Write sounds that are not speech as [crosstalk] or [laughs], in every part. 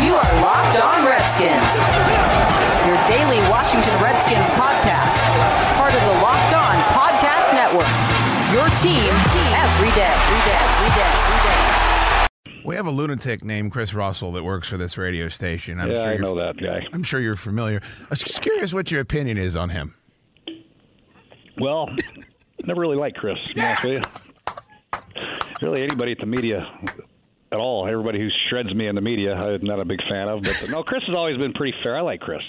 You are Locked On Redskins, your daily Washington Redskins podcast, part of the Locked On Podcast Network. Your team every day, every day, every day, every day. We have a lunatic named Chris Russell that works for this radio station. I'm yeah, sure I you're- know that guy. I'm sure you're familiar. I was just curious what your opinion is on him. Well, never really liked Chris. Yeah. be honest with you. Really, anybody at the media at all, everybody who shreds me in the media, I'm not a big fan of. But no, Chris has always been pretty fair. I like Chris.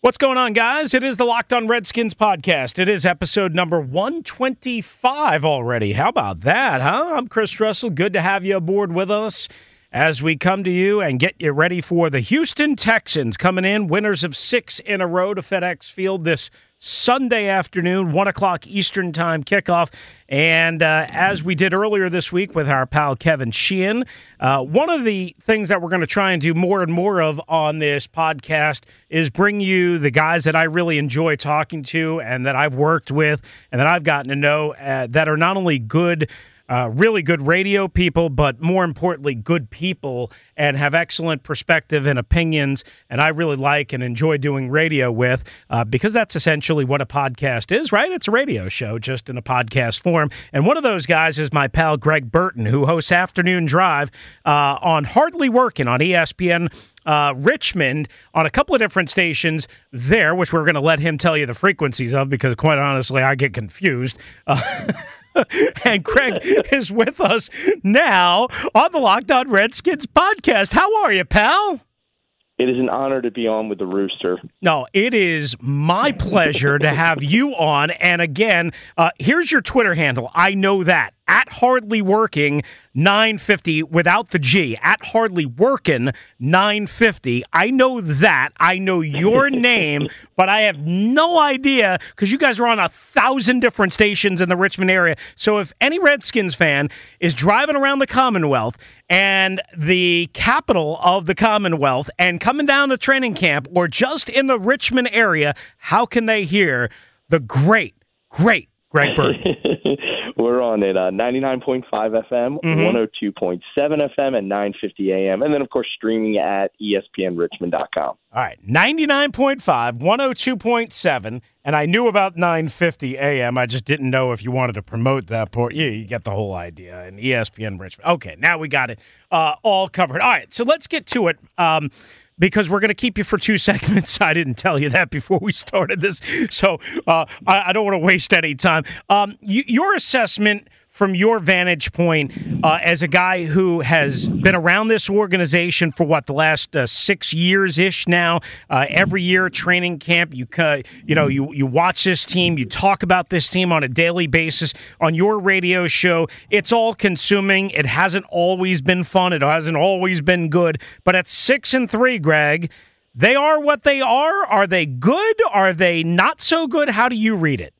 What's going on, guys? It is the Locked On Redskins podcast. It is episode number 125 already. How about that, huh? I'm Chris Russell. Good to have you aboard with us as we come to you and get you ready for the Houston Texans coming in, winners of six in a row to FedEx Field this Sunday afternoon, 1 o'clock Eastern Time kickoff. And uh, as we did earlier this week with our pal Kevin Sheehan, uh, one of the things that we're going to try and do more and more of on this podcast is bring you the guys that I really enjoy talking to and that I've worked with and that I've gotten to know uh, that are not only good uh, really good radio people, but more importantly, good people and have excellent perspective and opinions. And I really like and enjoy doing radio with uh, because that's essentially what a podcast is, right? It's a radio show just in a podcast form. And one of those guys is my pal Greg Burton, who hosts Afternoon Drive uh, on Hardly Working on ESPN. Uh, Richmond on a couple of different stations there, which we're going to let him tell you the frequencies of because, quite honestly, I get confused. Uh, [laughs] [laughs] and Craig is with us now on the Locked On Redskins podcast. How are you, pal? It is an honor to be on with the Rooster. No, it is my pleasure to have you on. And again, uh, here's your Twitter handle. I know that at hardly working 950 without the G at hardly working 950. I know that. I know your [laughs] name, but I have no idea because you guys are on a thousand different stations in the Richmond area. So if any Redskins fan is driving around the Commonwealth and the capital of the Commonwealth and coming down to training camp or just in the Richmond area, how can they hear the great, great Greg Bird? [laughs] We're on at uh, 99.5 FM, Mm-hmm. 102.7 FM, and 950 AM. And then, of course, streaming at ESPNRichmond.com. All right, 99.5, 102.7, and I knew about 950 AM. I just didn't know if you wanted to promote that port. Yeah, you get the whole idea. And ESPN Richmond. Okay, now we got it uh, all covered. All right, so let's get to it. Um, because we're going to keep you for two [laughs] segments. I didn't tell you that before we started this, so uh, I, I don't want to waste any time. Um, you, your assessment from your vantage point uh, as a guy who has been around this organization for what the last uh, six years ish now. Uh, every year, training camp, you you know you you watch this team, you talk about this team on a daily basis on your radio show. It's all consuming. It hasn't always been fun. It hasn't always been good. But at six and three, Greg. They are what they are. Are they good? Are they not so good? How do you read it?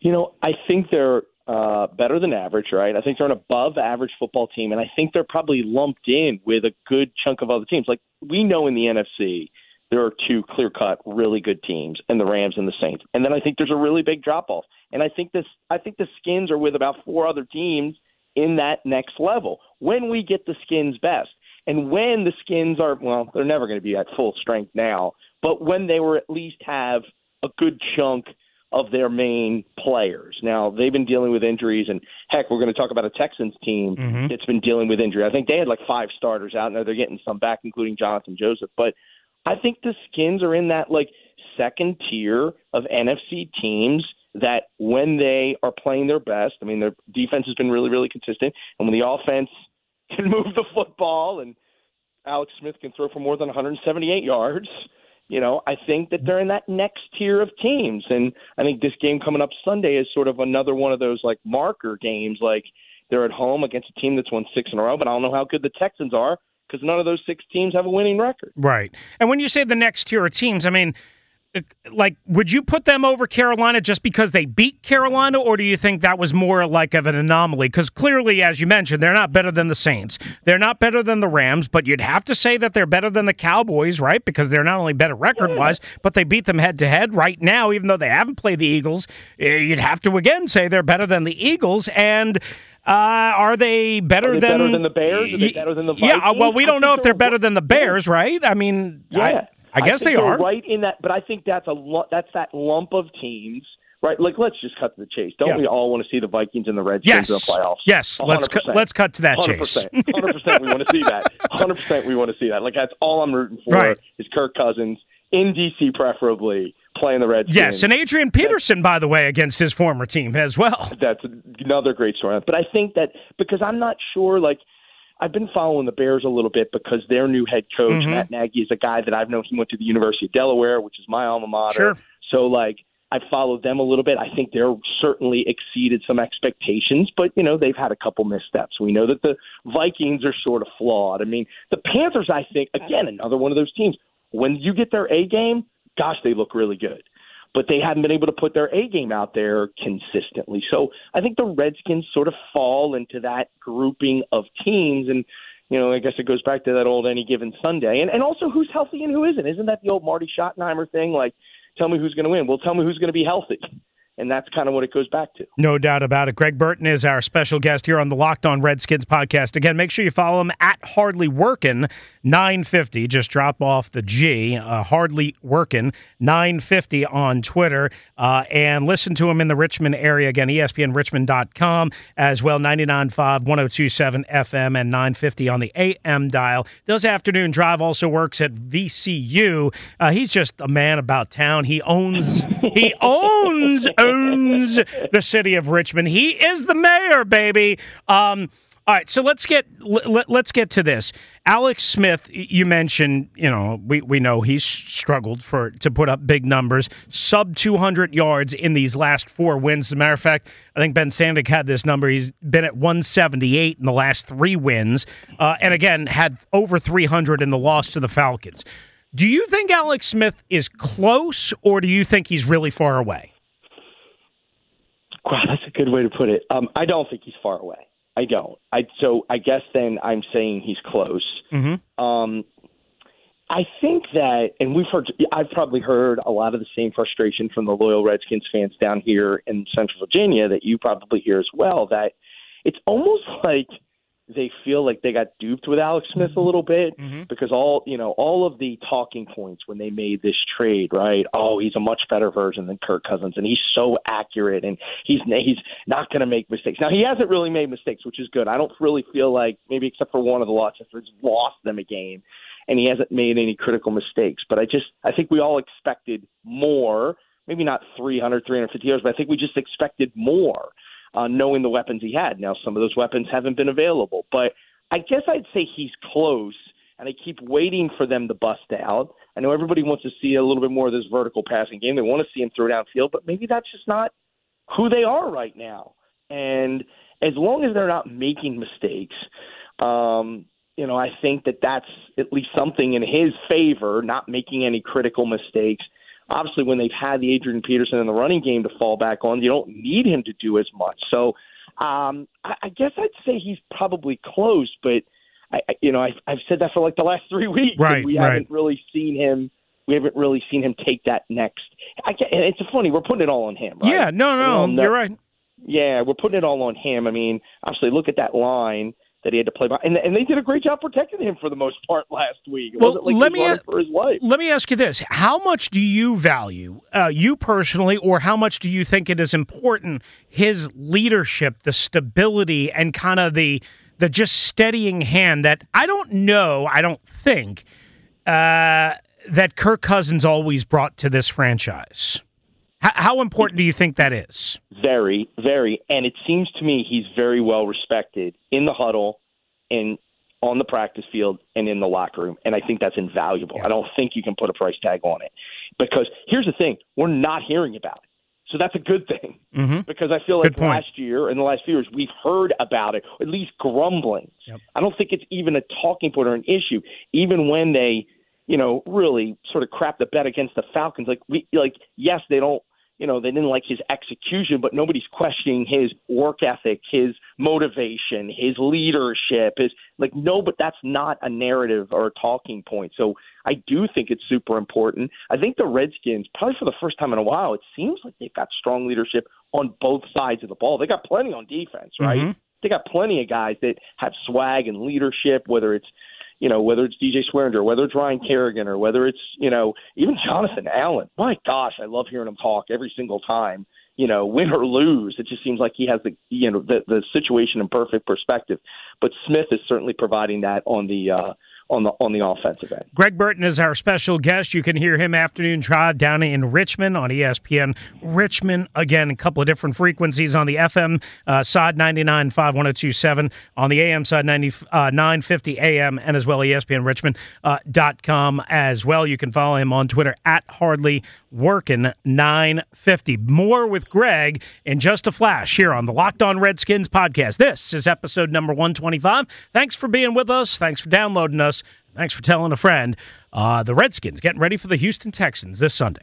You know, I think they're uh, better than average, right? I think they're an above average football team, and I think they're probably lumped in with a good chunk of other teams. Like we know in the NFC, there are two clear cut, really good teams, and the Rams and the Saints. And then I think there's a really big drop off. And I think this, I think the Skins are with about four other teams in that next level. When we get the Skins best, and when the Skins are, well, they're never going to be at full strength now, but when they were at least have a good chunk of their main players. Now they've been dealing with injuries, and heck, we're going to talk about a Texans team mm-hmm. that's been dealing with injury. I think they had like five starters out, and they're getting some back, including Jonathan Joseph. But I think the Skins are in that like second tier of NFC teams that when they are playing their best, I mean their defense has been really, really consistent, and when the offense [laughs] can move the football and Alex Smith can throw for more than 178 yards. You know, I think that they're in that next tier of teams, and I think this game coming up Sunday is sort of another one of those like marker games. Like they're at home against a team that's won six in a row, but I don't know how good the Texans are because none of those six teams have a winning record. Right. And when you say the next tier of teams, I mean, like, would you put them over Carolina just because they beat Carolina, or do you think that was more like of an anomaly? Because clearly, as you mentioned, they're not better than the Saints. They're not better than the Rams, but you'd have to say that they're better than the Cowboys, right? Because they're not only better record wise, but they beat them head to head right now, even though they haven't played the Eagles. eh, You'd have to again say they're better than the Eagles. And uh, are they better Are they than better than the Bears? Are they better than the Yeah, uh, well, we don't know if they're they're better than the Bears, right? I mean, Yeah, I, I guess think they are. right in that, but I think that's a that's that lump of teams, right? Like, let's just cut to the chase. Don't Yeah. we all want to see the Vikings and the Redskins Yes, in the playoffs? yes. Let's cut. 100%. Let's cut to that Hundred chase. hundred percent. We want to see that. [laughs] Hundred percent. We want to see that. Like that's all I'm rooting for. Right. Is Kirk Cousins in DC, preferably playing the Redskins. Yes, and Adrian Peterson, by the way, against his former team as well. that's another great story. But I think that because I'm not sure, like I've been following the Bears a little bit because their new head coach Mhm. Matt Nagy is a guy that I've known. He went to the University of Delaware, which is my alma mater. Sure. So like I followed them a little bit. I think they're certainly exceeded some expectations, but you know they've had a couple missteps. We know that the Vikings are sort of flawed. I mean, the Panthers. I think again another one of those teams. When you get their A game, gosh, they look really good. But they haven't been able to put their A game out there consistently. So I think the Redskins sort of fall into that grouping of teams. And, you know, I guess it goes back to that old any given Sunday. And, and also who's healthy and who isn't. Isn't that the old Marty Schottenheimer thing? Like, tell me who's going to win. Well, tell me who's going to be healthy. And that's kind of what it goes back to. No doubt about it. Greg Burton is our special guest here on the Locked On Redskins podcast. Again, make sure you follow him at Hardly Workin 950. Just drop off the G, uh, Hardly Workin 950 on Twitter, uh, and listen to him in the Richmond area. Again, ESPNRichmond.com as well, 99.5, 102.7 FM, and 950 on the AM dial. Does afternoon drive also works at VCU. Uh, he's just a man about town. He owns, he owns, [laughs] owns the city of Richmond. He is the mayor, baby. Um, all right, so let's get let, let's get to this. Alex Smith, you mentioned, you know, we, we know he's struggled for to put up big numbers, sub 200 yards in these last four wins. As a matter of fact, I think Ben Standig had this number. He's been at 178 in the last three wins, uh, and again had over 300 in the loss to the Falcons. Do you think Alex Smith is close, or do you think he's really far away? Wow, that's a good way to put it. Um, I don't think he's far away. I don't. I so I guess then I'm saying he's close. Mm-hmm. Um, I think that, and we've heard, I've probably heard a lot of the same frustration from the loyal Redskins fans down here in Central Virginia that you probably hear as well. That it's almost like they feel like they got duped with Alex Smith a mm-hmm. little bit mm-hmm. because all you know, all of the talking points when they made this trade, right? Oh, he's a much better version than Kirk Cousins, and he's so accurate, and he's he's not going to make mistakes. Now he hasn't really made mistakes, which is good. I don't really feel like maybe except for one of the losses, he's lost them a game and he hasn't made any critical mistakes. But I just I think we all expected more. Maybe not 300, 350 yards, but I think we just expected more, uh, knowing the weapons he had. Now some of those weapons haven't been available, but I guess I'd say he's close. And I keep waiting for them to bust out. I know everybody wants to see a little bit more of this vertical passing game. They want to see him throw downfield, but maybe that's just not who they are right now. And as long as they're not making mistakes, um, you know, I think that that's at least something in his favor, not making any critical mistakes. Obviously, when they've had the Adrian Peterson in the running game to fall back on, you don't need him to do as much. So, um, I, I guess I'd say he's probably close, but I, I- you know, I've, I've said that for like the last three [laughs] weeks. Right, we right. haven't really seen him. We haven't really seen him take that next. I get, and it's funny. We're putting it all on him. Right? Yeah, no, no, you're right. yeah, we're putting it all on him. I mean, obviously, look at that line that he had to play by, and, and they did a great job protecting him for the most part [laughs] last week. It Well, like let me running for his life. Let me ask you this: How much do you value, uh, you personally, or how much do you think it is important his leadership, the stability, and kind of the the just steadying hand that I don't know, I don't think uh, that Kirk Cousins always brought to this franchise. How, how important do you think that is? Very, very, and it seems to me he's very well respected in the huddle, and on the practice field, and in the locker room. And I think that's invaluable. I don't think you can put a price tag on it because here's the thing: we're not hearing about it. So that's a good thing Mm-hmm. because I feel like last year and the last few years we've heard about it, at least grumbling. Yep. I don't think it's even a talking point or an issue, even when they, you know, really sort of crap the bed against the Falcons. Like we, like yes, they don't, you know, they didn't like his execution, but nobody's questioning his work ethic, his motivation, his leadership. His like no, but that's not a narrative or a talking point. So I do think it's super important. I think the Redskins, probably for the first time in a while, it seems like they've got strong leadership on both sides of the ball. They got plenty on defense, right? Mhm. They got plenty of guys that have swag and leadership, whether it's you know, whether it's DJ Swearinger, whether it's Ryan Kerrigan, or whether it's, you know, even Jonathan Allen. My gosh, I love hearing him talk every single time. You know, win or lose, it just seems like he has the you know the the situation in perfect perspective. But Smith is certainly providing that on the uh, on the on the offensive end. Greg Burton is our special guest. You can hear him afternoon drive down in Richmond on ESPN Richmond. Again, a couple of different frequencies on the FM uh, side 99.5 on the AM side 90, uh, 950 AM, and as well ESPN Richmond uh, dot com as well. You can follow him on Twitter at Hardly Working 950. More with Greg in just a flash here on the Locked On Redskins podcast. This is episode number 125. Thanks for being with us. Thanks for downloading us. Thanks for telling a friend. Uh, the Redskins getting ready for the Houston Texans this Sunday.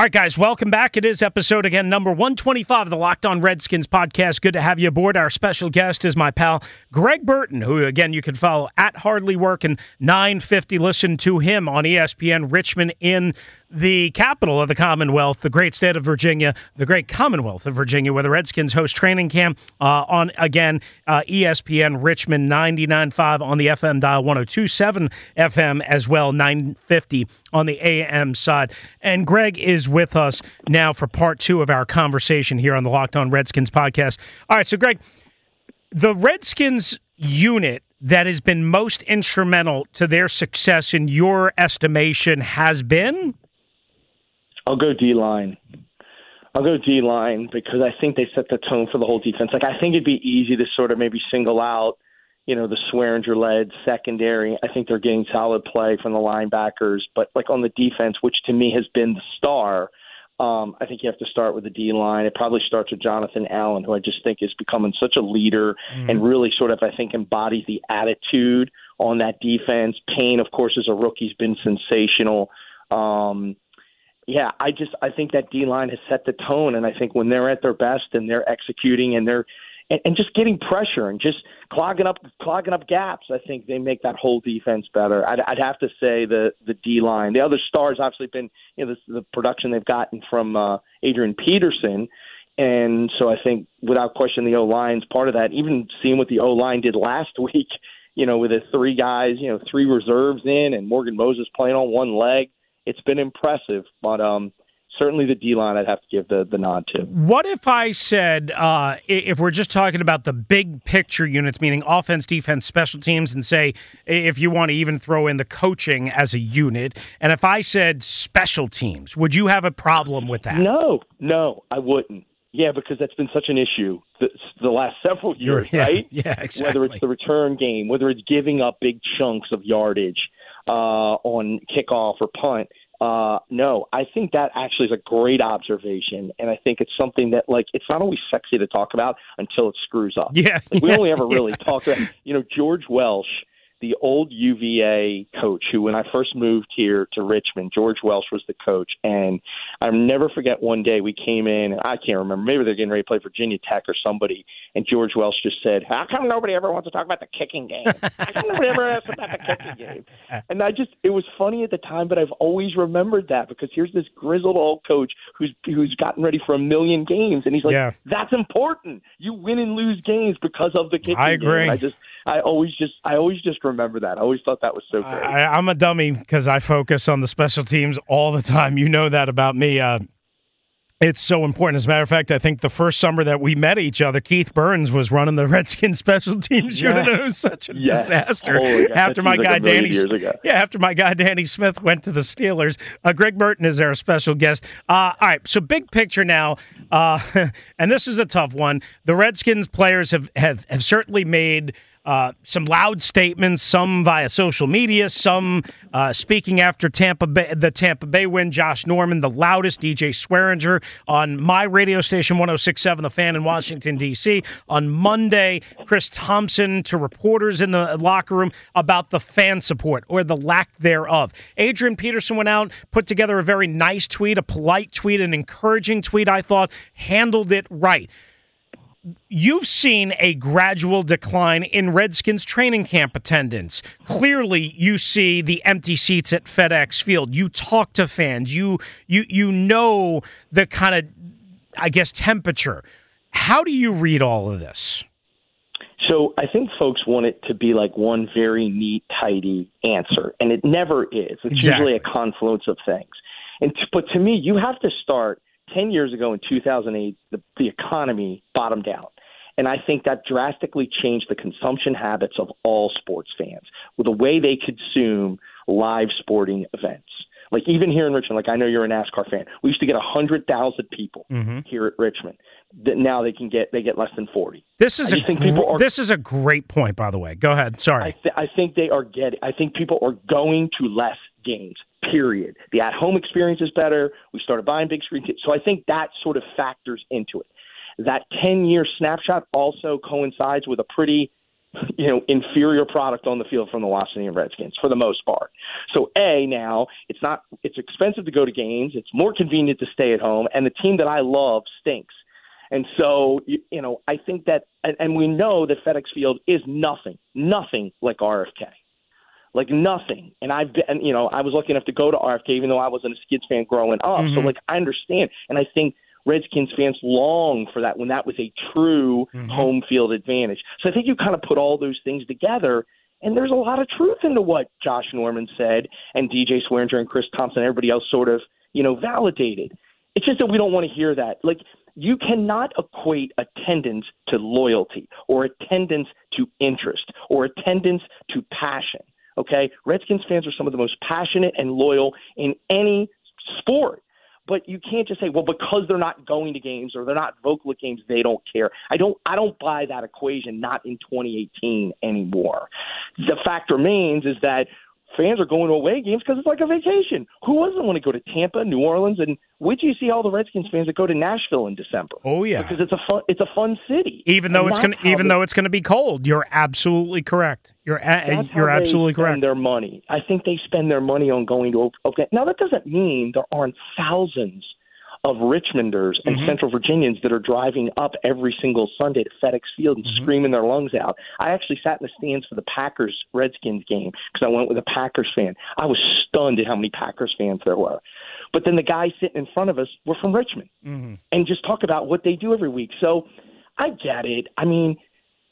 All right, guys, welcome back. It is episode again number 125 of the Locked On Redskins podcast. Good to have you aboard. Our special guest is my pal Greg Burton, who again you can follow at Hardly Working 950. Listen to him on ESPN Richmond in the capital of the Commonwealth, the great state of Virginia, the great Commonwealth of Virginia, where the Redskins host training camp uh, on again uh, ESPN Richmond 99.5 on the FM dial, 102.7 FM as well, 950 on the AM side. And Greg is with us now for part two of our conversation here on the Locked On Redskins podcast. All right, so Greg, the Redskins unit that has been most instrumental to their success in your estimation has been I'll go D line. I'll go D line because I think they set the tone for the whole defense. Like I think it'd be easy to sort of maybe single out, you know, the Swearinger led secondary. I think they're getting solid play from the linebackers, but like on the defense, which to me has been the star, um, I think you have to start with the D line. It probably starts with Jonathan Allen, who I just think is becoming such a leader and really sort of I think embodies the attitude on that defense. Payne, of course, as a rookie, has been sensational. Um, yeah, I just I think that D line has set the tone, and I think when they're at their best and they're executing and they're and, and just getting pressure and just clogging up clogging up gaps, I think they make that whole defense better. I'd, I'd have to say the the D line. The other stars obviously been you know the, the production they've gotten from uh, Adrian Peterson. And so I think, without question, the O line's part of that. Even seeing what the O line did last week, you know, with the three guys, you know, three reserves in, and Morgan Moses playing on one leg, it's been impressive. But um, certainly the D line, I'd have to give the the nod to. What if I said, uh, if we're just talking about the big picture units, meaning offense, defense, special teams, and say if you want to even throw in the coaching as a unit, and if I said special teams, would you have a problem with that? No, no, I wouldn't. Yeah, because that's been such an issue the, the last [laughs] several years, yeah, right? Yeah, exactly. Whether it's the return game, whether it's giving up big chunks of yardage uh, on kickoff or punt. Uh, no, I think that actually is a great observation, and I think it's something that like it's not always sexy to talk about until it screws up. [laughs] yeah, Like, we yeah, only ever really yeah. talked about, you know, George Welsh, the old UVA coach, who when I first moved here to Richmond, George Welsh was the coach, and I'll never forget one day we came in, and I can't remember, maybe they're getting ready to play Virginia Tech or somebody, and George Welsh just said, "How come nobody ever wants to talk about the kicking game? How come nobody ever asks about the kicking game?" [laughs] And I just, it was funny at the time, but I've always remembered that because here's this grizzled old coach who's who's gotten ready for a million games, and he's like, Yeah. "That's important. You win and lose games because of the kicking I game." agree. And I just, I always just, I always just remember that. I always thought that was so great. I, I'm a dummy because I focus on the special teams all the time. You know that about me. Uh, It's so important. As a matter of fact, I think the first summer that we met each other, Keith Burns was running the [laughs] Redskins special teams unit. Yeah. It was such a Yeah. disaster. God, after my seems guy like Danny, yeah, after my guy Danny Smith went to the Steelers, uh, Greg Burton is our special guest. Uh, all right, so big picture now, uh, [laughs] and this is a tough one. The Redskins players have have, have certainly made. Uh, some loud statements, some via social media, some uh, speaking after Tampa Bay, the Tampa Bay win. Josh Norman, the loudest, DJ Swearinger on my radio station 1067, The Fan in Washington, D.C. On Monday, Chris Thompson to reporters in the locker room about the fan support or the lack thereof. Adrian Peterson went out, put together a very nice tweet, a polite tweet, an encouraging tweet, I thought, handled it right you've seen a gradual decline in Redskins training camp attendance. Clearly, you see the empty seats at FedEx Field. You talk to fans. You you you know the kind of I guess temperature. How do you read all of this? So I think folks want it to be like one very neat, tidy answer, and it never is. It's Exactly. usually a confluence of things. And but to me, you have to start. Ten years ago, in 2008, the, the economy bottomed out, and I think that drastically changed the consumption habits of all sports fans with the way they consume live sporting events. Like even here in Richmond, like I know you're a NASCAR fan. We used to get a hundred thousand people mm-hmm. here at Richmond. That now they can get they get less than forty. This is I a think gr- people are- this is a great point, by the way. Go ahead. Sorry. I, th- I think they are getting. I think people are going to less games. Period. The at-home experience is better. We started buying big screen, t- so I think that sort of factors into it. That ten-year snapshot also coincides with a pretty, you know, inferior product on the field from the Washington Redskins for the most part. So a now it's not. It's expensive to go to games. It's more convenient to stay at home, and the team that I love stinks. And so, you, you know, I think that, and, and we know that FedEx Field is nothing, nothing like RFK, like nothing. And I've been, you know, I was lucky enough to go to RFK, even though I wasn't a Skids fan growing up. So, mm-hmm. like, I understand, and I think Redskins fans long for that when that was a true mm-hmm. home field advantage. So I think you kind of put all those things together. And there's a lot of truth into what Josh Norman said and DJ Swearinger and Chris Thompson and everybody else sort of, you know, validated. It's just that we don't want to hear that. Like, you cannot equate attendance to loyalty or attendance to interest or attendance to passion. Okay? Redskins fans are some of the most passionate and loyal in any sport. But you can't just say, well, because they're not going to games or they're not vocal at games, they don't care. I don't I don't buy that equation, not in 2018 anymore. The fact remains is that fans are going to away games because it's like a vacation. Who doesn't want to go to Tampa, New Orleans, and till you see all the Redskins fans that go to Nashville in December? Oh, yeah. because it's a fun it's a fun city. even though And it's going to even they- though it's to be cold, you're absolutely correct. You're a- you're absolutely spend correct. Their money. I think they spend their money on going to okay. Now that doesn't mean there aren't thousands of Richmonders and Mm-hmm. Central Virginians that are driving up every single Sunday to FedEx Field and Mm-hmm. screaming their lungs out. I actually sat in the stands for the Packers Redskins game because I went with a Packers fan. I was stunned at how many Packers fans there were. But then the guys sitting in front of us were from Richmond Mm-hmm. and just talk about what they do every week. So I get it. I mean,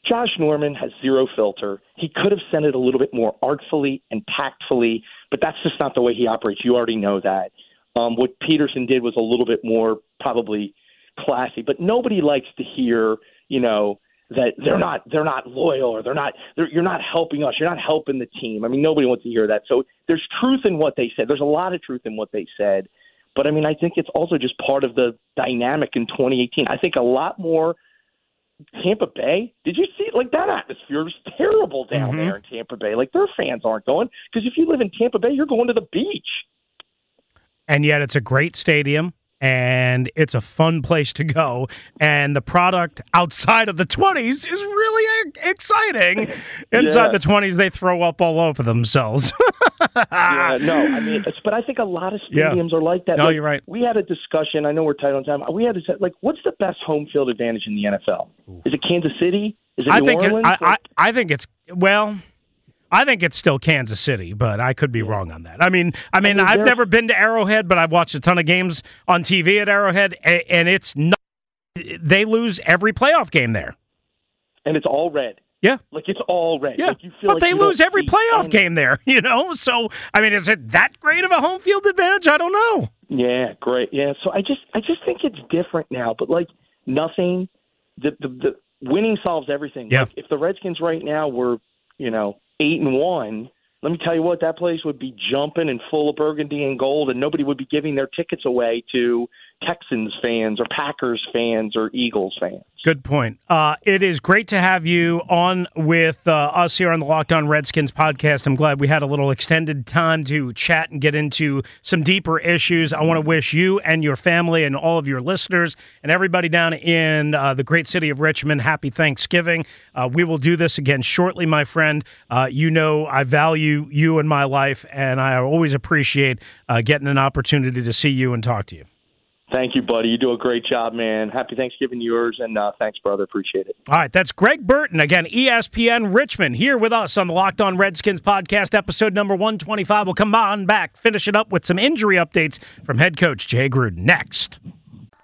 Josh Norman has zero filter. He could have sent it a little bit more artfully and tactfully, but that's just not the way he operates. You already know that. Um, what Peterson did was a little bit more probably classy, but nobody likes to hear, you know, that they're not they're not loyal or they're not they're, you're not helping us. You're not helping the team. I mean, nobody wants to hear that. So there's truth in what they said. There's a lot of truth in what they said. But I mean, I think it's also just part of the dynamic in 2018. I think a lot more Tampa Bay. Did you see like that atmosphere was terrible down there in Tampa Bay? Like their fans aren't going because if you live in Tampa Bay, you're going to the beach. And yet it's a great stadium and it's a fun place to go and the product outside of the 20s is really exciting [laughs] inside Yeah. the 20s they throw up all over themselves [laughs] yeah, no, I mean, but I think a lot of Yeah. stadiums are like that. No, Like, you're right. We had a discussion. I know we're tight on time. We had say, like, what's the best home field advantage in the NFL? Is it Kansas City? Is it i New think it, Orleans? I, I, I think it's well I think it's still Kansas City, but I could be wrong on that. I mean, I mean, I've they're- never been to Arrowhead, but I've watched a ton of games on TV at Arrowhead, and, and it's not. They lose every playoff game there. and it's all red. Yeah, Like it's all red. Yeah, Like, you feel but like they lose every playoff game there, [laughs] you know. So I mean, is it that great of a home field advantage? I don't know. Yeah, great. Yeah, so I just I just think it's different now. But like nothing, the the, the winning solves everything. Yeah. Like if the Redskins right now were you know eight and one, let me tell you what that place would be jumping and full of burgundy and gold, and nobody would be giving their tickets away to Texans fans or Packers fans or Eagles fans. Good point. Uh, it is great to have you on with uh, us here on the Locked On Redskins podcast. I'm glad we had a little extended time to chat and get into some deeper issues. I want to wish you and your family and all of your listeners and everybody down in uh, the great city of Richmond happy Thanksgiving. Uh, we will do this again shortly, my friend. Uh, you know I value you in my life, and I always appreciate uh, getting an opportunity to see you and talk to you. Thank you, buddy. You do a great job, man. Happy Thanksgiving to yours, and uh, thanks, brother. Appreciate it. All right, that's Greg Burton again, ESPN Richmond, here with us on the Locked On Redskins podcast, episode number 125. We'll come on back, finish it up with some injury updates from head coach Jay Gruden next.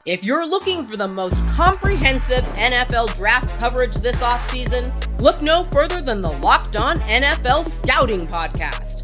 If you're looking for the most comprehensive NFL draft coverage this offseason, look no further than the Locked On NFL Scouting Podcast.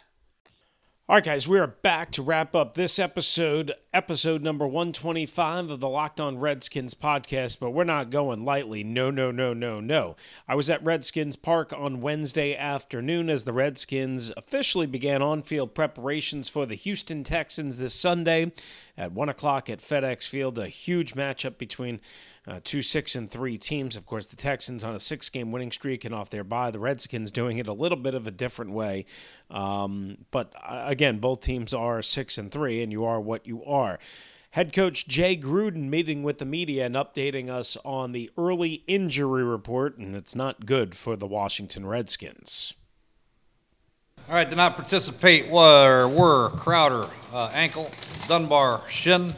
All right, guys, we are back to wrap up this episode, episode number 125 of the Locked On Redskins podcast, but we're not going lightly. No, no, no, no, no. I was at Redskins Park on Wednesday afternoon as the Redskins officially began on field preparations for the Houston Texans this Sunday at 1 o'clock at FedEx Field. A huge matchup between uh, two six and three teams. Of course, the Texans on a six game winning streak and off their bye. The Redskins doing it a little bit of a different way. Um, but uh, again, both teams are six and three, and you are what you are. Head coach Jay Gruden meeting with the media and updating us on the early injury report, and it's not good for the Washington Redskins. All right, did not participate were, were Crowder, uh, ankle, Dunbar, shin,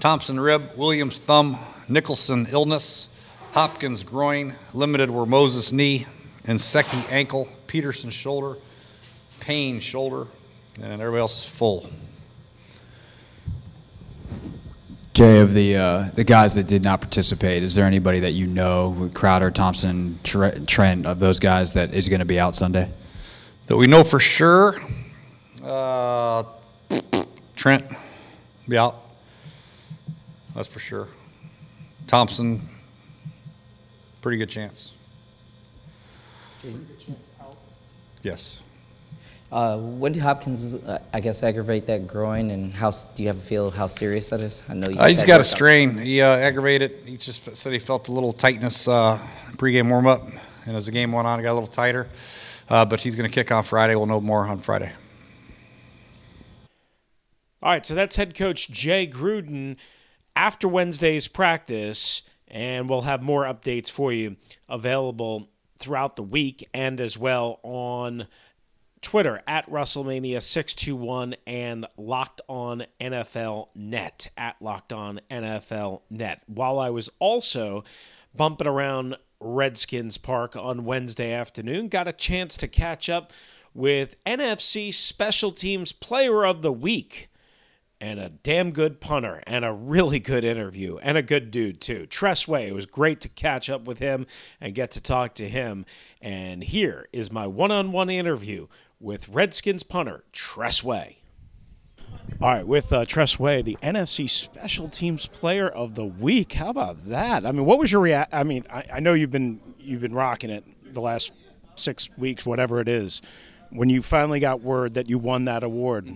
Thompson, rib, Williams, thumb, Nicholson, illness, Hopkins, groin, limited were Moses, knee, and Secchi, ankle, Peterson, shoulder, Payne, shoulder, and everybody else is full. Jay, of the uh, the guys that did not participate, is there anybody that you know, Crowder, Thompson, Trent, of those guys that is going to be out Sunday? That we know for sure, uh, Trent be out. That's for sure. Thompson, pretty good chance. Pretty good Yes. Uh, when did Hopkins, uh, I guess, aggravate that groin, and how do you have a feel how serious that is? I know you. Uh, he's said got a workout. strain. He uh, aggravated. it. He just said he felt a little tightness uh, pregame warm up, and as the game went on, it got a little tighter. Uh, but he's going to kick on Friday. We'll know more on Friday. All right, so that's head coach Jay Gruden after Wednesday's practice, and we'll have more updates for you available throughout the week and as well on Twitter at Russellmania621 and Locked On NFL Net at Locked On NFL Net. While I was also bumping around Redskins Park on Wednesday afternoon, got a chance to catch up with NFC Special Teams Player of the Week and a damn good punter and a really good interview and a good dude too. Tress Way, it was great to catch up with him and get to talk to him. And here is my one-on-one interview with Redskins punter Tress Way. All right, with uh, Tress Way, the NFC Special Teams Player of the Week. How about that? I mean, what was your react? I mean, I, I know you've been you've been rocking it the last six weeks, whatever it is. When you finally got word that you won that award,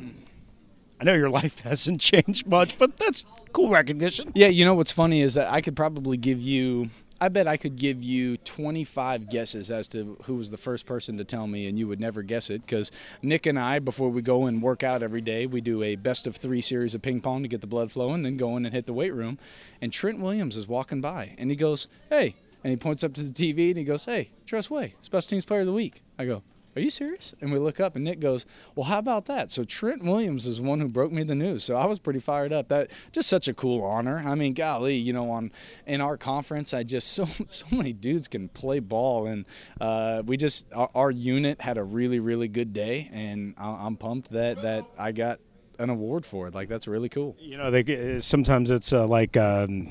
I know your life [laughs] hasn't changed much, but that's cool recognition. Yeah, you know what's funny is that I could probably give you. I bet I could give you 25 guesses as to who was the first person to tell me, and you would never guess it because Nick and I, before we go and work out every day, we do a best of three series of ping pong to get the blood flowing, then go in and hit the weight room. And Trent Williams is walking by, and he goes, "Hey," and he points up to the TV and he goes, "Hey, Tress Way, Special Teams Player of the Week." I go, Are you serious? And we look up, and Nick goes, Well, how about that? So Trent Williams is one who broke me the news. So I was pretty fired up. That just such a cool honor. I mean, golly, you know, on in our conference, I just [laughs] so so many dudes can play ball, and uh, we just our, our, unit had a really really good day, and I'm pumped that that I got an award for it. Like that's really cool. You know, they sometimes it's uh, like um,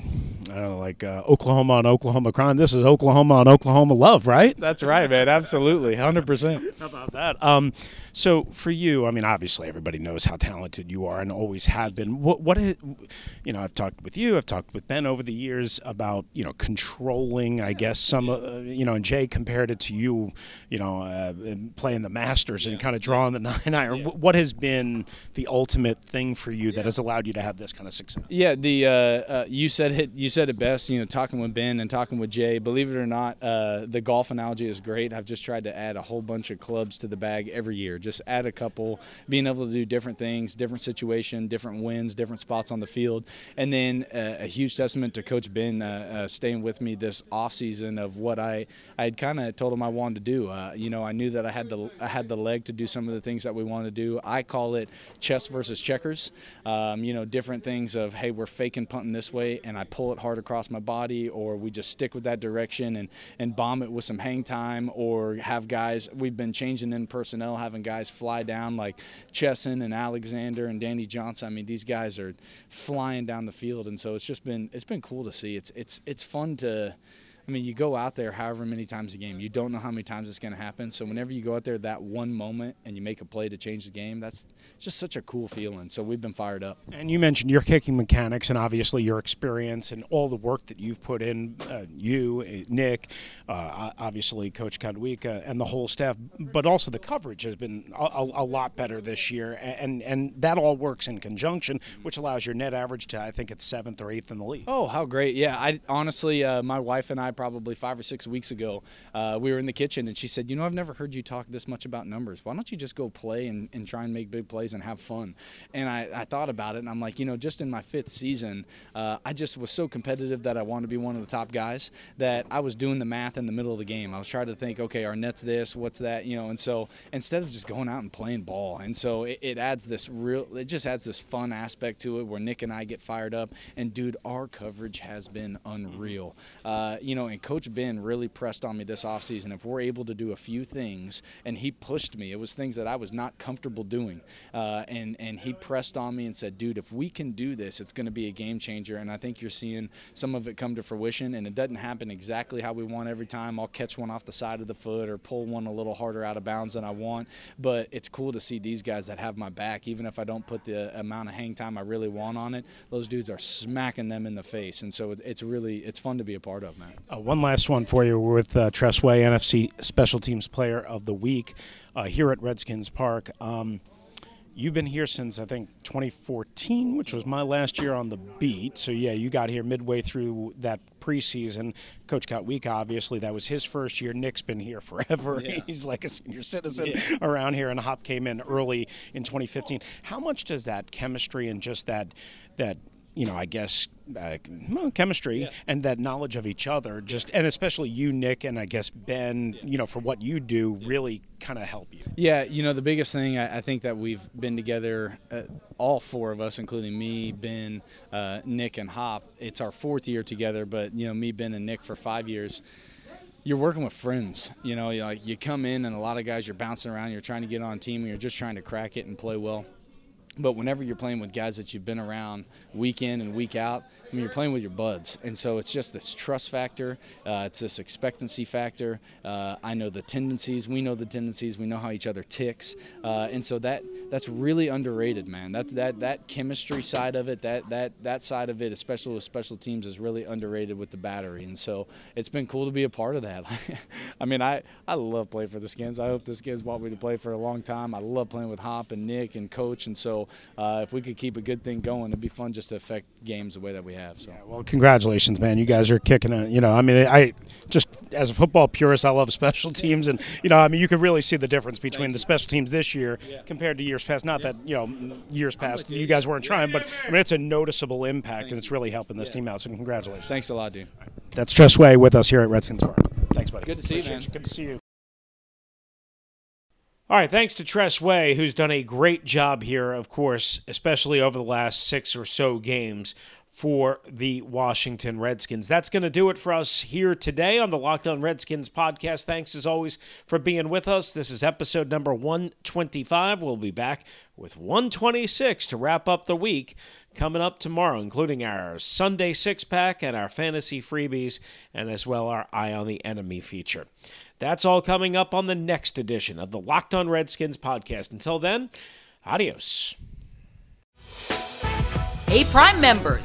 I don't know, like uh, Oklahoma on Oklahoma crime. This is Oklahoma on Oklahoma love, right? That's right, man. Absolutely, hundred percent. How about that? Um, so for you, I mean, obviously everybody knows how talented you are and always have been. What what is, you know, I've talked with you, I've talked with Ben over the years about you know controlling. I guess some, uh, you know, and Jay compared it to you, you know, uh, playing the Masters and kind of drawing the [laughs] nine iron. Yeah. What has been the ultimate thing for you that has allowed you to have this kind of success? Yeah, the uh, uh, you said it. You said it best. You know, talking with Ben and talking with Jay. Believe it or not, uh, the golf analogy is great. I've just tried to add a whole bunch of clubs to the bag every year just add a couple, being able to do different things, different situation, different wins, different spots on the field, and then uh, a huge testament to Coach Ben uh, uh, staying with me this off season of what I I had kind of told him I wanted to do. Uh, you know, I knew that I had the I had the leg to do some of the things that we wanted to do. I call it chess versus checkers. Um, you know, different things of hey, we're faking punting this way, and I pull it hard across my body, or we just stick with that direction and and bomb it with some hang time, or have guys. We've been changing in personnel, having guys fly down like Chesson and Alexander and Danny Johnson. I mean, these guys are flying down the field, and so it's just been it's been cool to see. It's it's it's fun to I mean, you go out there however many times a game. You don't know how many times it's going to happen. So whenever you go out there that one moment and you make a play to change the game, that's just such a cool feeling. So we've been fired up. And you mentioned your kicking mechanics and obviously your experience and all the work that you've put in. Uh, you, uh, Nick, uh, obviously Coach Kotwica and the whole staff, but also the coverage has been a, a, a, lot better this year, and and that all works in conjunction, which allows your net average to I think it's seventh or eighth in the league. Oh, how great! Yeah, I honestly, uh, my wife and I probably five or six weeks ago, uh, we were in the kitchen and she said, You know, I've never heard you talk this much about numbers. Why don't you just go play and, and try and make big plays and have fun? And I, I thought about it and I'm like, You know, just in my fifth season, uh, I just was so competitive that I wanted to be one of the top guys that I was doing the math in the middle of the game. I was trying to think, okay, our net's this, what's that, you know, and so instead of just going out and playing ball. And so it, it adds this real, it just adds this fun aspect to it where Nick and I get fired up. And dude, our coverage has been unreal. Uh, you know, and Coach Ben really pressed on me this offseason. If we're able to do a few things, and he pushed me, it was things that I was not comfortable doing. Uh, and, and he pressed on me and said, dude, if we can do this, it's going to be a game changer. And I think you're seeing some of it come to fruition. And it doesn't happen exactly how we want every time. I'll catch one off the side of the foot or pull one a little harder out of bounds than I want. But it's cool to see these guys that have my back, even if I don't put the amount of hang time I really want on it. Those dudes are smacking them in the face. And so it's really, it's fun to be a part of, man. Uh, one last one for you with uh, Tress Way, NFC Special Teams Player of the Week uh, here at Redskins Park. Um, you've been here since I think 2014, which was my last year on the beat. So yeah, you got here midway through that preseason. Coach Kotwica, obviously, that was his first year. Nick's been here [laughs] forever. Yeah. He's like a senior citizen yeah. around here, and Hop came in early in 2015. How much does that chemistry and just that that you know, I guess uh, well, chemistry yeah. and that knowledge of each other, just and especially you, Nick, and I guess Ben, you know, for what you do, really kind of help you. Yeah, you know, the biggest thing I, I think that we've been together, uh, all four of us, including me, Ben, uh, Nick, and Hop. It's our fourth year together, but you know, me, Ben, and Nick for five years you're working with friends. You know, you like you come in and a lot of guys you're bouncing around. You're trying to get on a team. And you're just trying to crack it and play well. But whenever you're playing with guys that you've been around week in and week out, I mean, you're playing with your buds, and so it's just this trust factor. Uh, it's this expectancy factor. Uh, I know the tendencies. We know the tendencies. We know how each other ticks, uh, and so that that's really underrated, man. That that that chemistry side of it, that that that side of it, especially with special teams, is really underrated with the battery. And so it's been cool to be a part of that. [laughs] I mean, I I love playing for the Skins. I hope the Skins want me to play for a long time. I love playing with Hop and Nick and Coach, and so uh, if we could keep a good thing going, it'd be fun just to affect games the way that we have. So, yeah, well, congratulations, man! You guys are kicking it. You know, I mean, I just as a football purist, I love special teams, and you know, I mean, you can really see the difference between the special teams this year yeah. compared to years past. Not yeah. that you know, years past you guys weren't trying, but I mean, it's a noticeable impact, Thank and it's really helping this team out. So, congratulations! Thanks a lot, dude. That's Tress Way with us here at Redskins Park. Thanks, buddy. Good to see Appreciate you, man. Good to see you. All right, thanks to Tress Way, who's done a great job here, of course, especially over the last six or so games for the Washington Redskins. That's going to do it for us here today on the Locked On Redskins podcast. Thanks as always for being with us. This is episode number 125. We'll be back with 126 to wrap up the week coming up tomorrow, including our Sunday six pack and our fantasy freebies, and as well our Eye on the Enemy feature. That's all coming up on the next edition of the Locked On Redskins podcast. Until then, adios. Hey, Prime members,